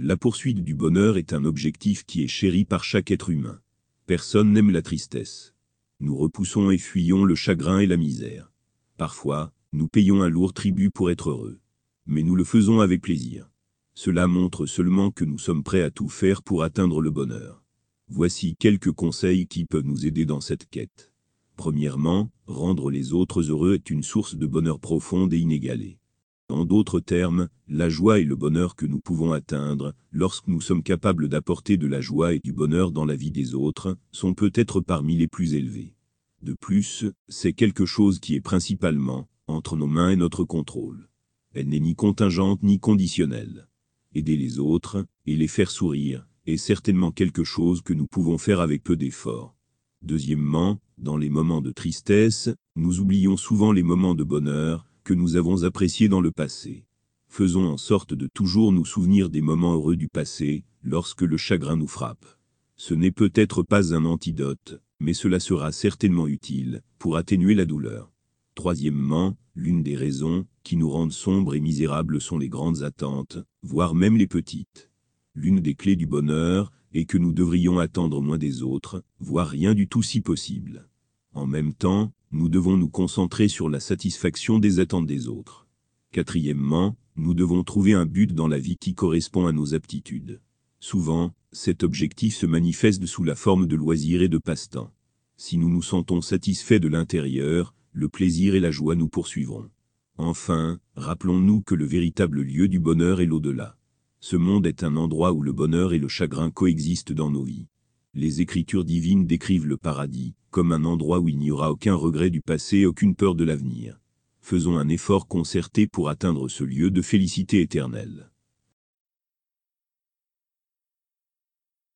La poursuite du bonheur est un objectif qui est chéri par chaque être humain. Personne n'aime la tristesse. Nous repoussons et fuyons le chagrin et la misère. Parfois, nous payons un lourd tribut pour être heureux. Mais nous le faisons avec plaisir. Cela montre seulement que nous sommes prêts à tout faire pour atteindre le bonheur. Voici quelques conseils qui peuvent nous aider dans cette quête. Premièrement, rendre les autres heureux est une source de bonheur profonde et inégalée. En d'autres termes, la joie et le bonheur que nous pouvons atteindre, lorsque nous sommes capables d'apporter de la joie et du bonheur dans la vie des autres, sont peut-être parmi les plus élevés. De plus, c'est quelque chose qui est principalement entre nos mains et notre contrôle. Elle n'est ni contingente ni conditionnelle. Aider les autres, et les faire sourire, est certainement quelque chose que nous pouvons faire avec peu d'efforts. Deuxièmement, dans les moments de tristesse, nous oublions souvent les moments de bonheur, nous avons appréciés dans le passé. Faisons en sorte de toujours nous souvenir des moments heureux du passé, lorsque le chagrin nous frappe. Ce n'est peut-être pas un antidote, mais cela sera certainement utile, pour atténuer la douleur. Troisièmement, l'une des raisons, qui nous rendent sombres et misérables sont les grandes attentes, voire même les petites. L'une des clés du bonheur, est que nous devrions attendre moins des autres, voire rien du tout si possible. En même temps, nous devons nous concentrer sur la satisfaction des attentes des autres. Quatrièmement, nous devons trouver un but dans la vie qui correspond à nos aptitudes. Souvent, cet objectif se manifeste sous la forme de loisirs et de passe-temps. Si nous nous sentons satisfaits de l'intérieur, le plaisir et la joie nous poursuivront. Enfin, rappelons-nous que le véritable lieu du bonheur est l'au-delà. Ce monde est un endroit où le bonheur et le chagrin coexistent dans nos vies. Les Écritures divines décrivent le paradis, comme un endroit où il n'y aura aucun regret du passé et aucune peur de l'avenir. Faisons un effort concerté pour atteindre ce lieu de félicité éternelle.